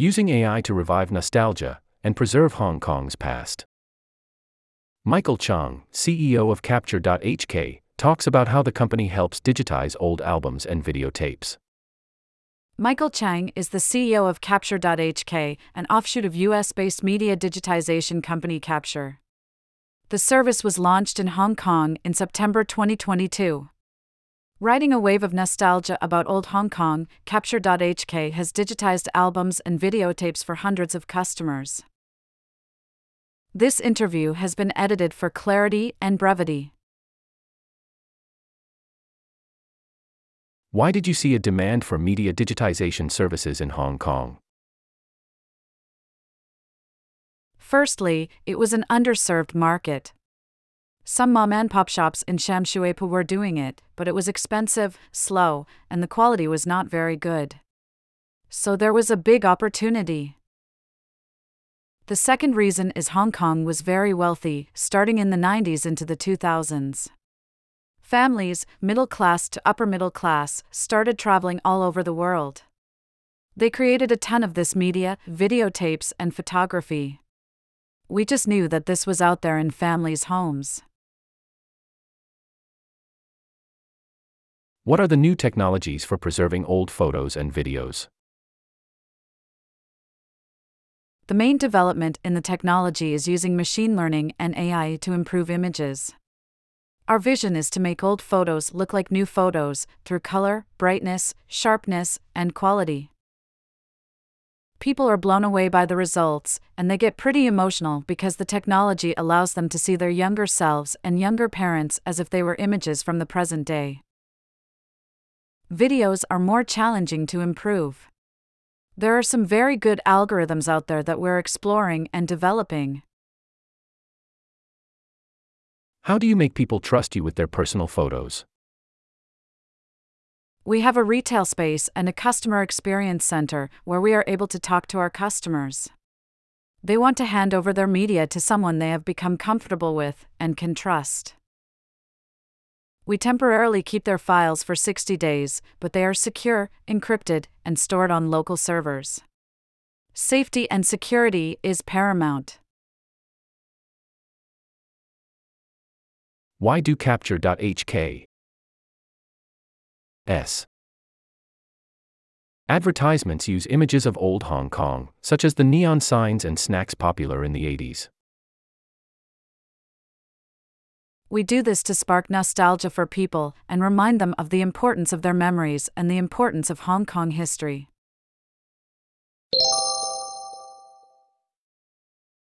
Using AI to revive nostalgia and preserve Hong Kong's past. Michael Chang, CEO of Capture.hk, talks about how the company helps digitize old albums and videotapes. Michael Chang is the CEO of Capture.hk, an offshoot of US based media digitization company Capture. The service was launched in Hong Kong in September 2022. Riding a wave of nostalgia about old Hong Kong, Capture.hk has digitized albums and videotapes for hundreds of customers. This interview has been edited for clarity and brevity. Why did you see a demand for media digitization services in Hong Kong? Firstly, it was an underserved market. Some mom and pop shops in Sham Shui Po were doing it, but it was expensive, slow, and the quality was not very good. So there was a big opportunity. The second reason is Hong Kong was very wealthy, starting in the 90s into the 2000s. Families, middle class to upper middle class, started traveling all over the world. They created a ton of this media, videotapes, and photography. We just knew that this was out there in families' homes. What are the new technologies for preserving old photos and videos? The main development in the technology is using machine learning and AI to improve images. Our vision is to make old photos look like new photos through color, brightness, sharpness, and quality. People are blown away by the results, and they get pretty emotional because the technology allows them to see their younger selves and younger parents as if they were images from the present day videos are more challenging to improve. There are some very good algorithms out there that we're exploring and developing. How do you make people trust you with their personal photos? We have a retail space and a customer experience center where we are able to talk to our customers. They want to hand over their media to someone they have become comfortable with and can trust. We temporarily keep their files for 60 days, but they are secure, encrypted, and stored on local servers. Safety and security is paramount. Why do Capture.hk? S. Advertisements use images of old Hong Kong, such as the neon signs and snacks popular in the 80s. We do this to spark nostalgia for people and remind them of the importance of their memories and the importance of Hong Kong history.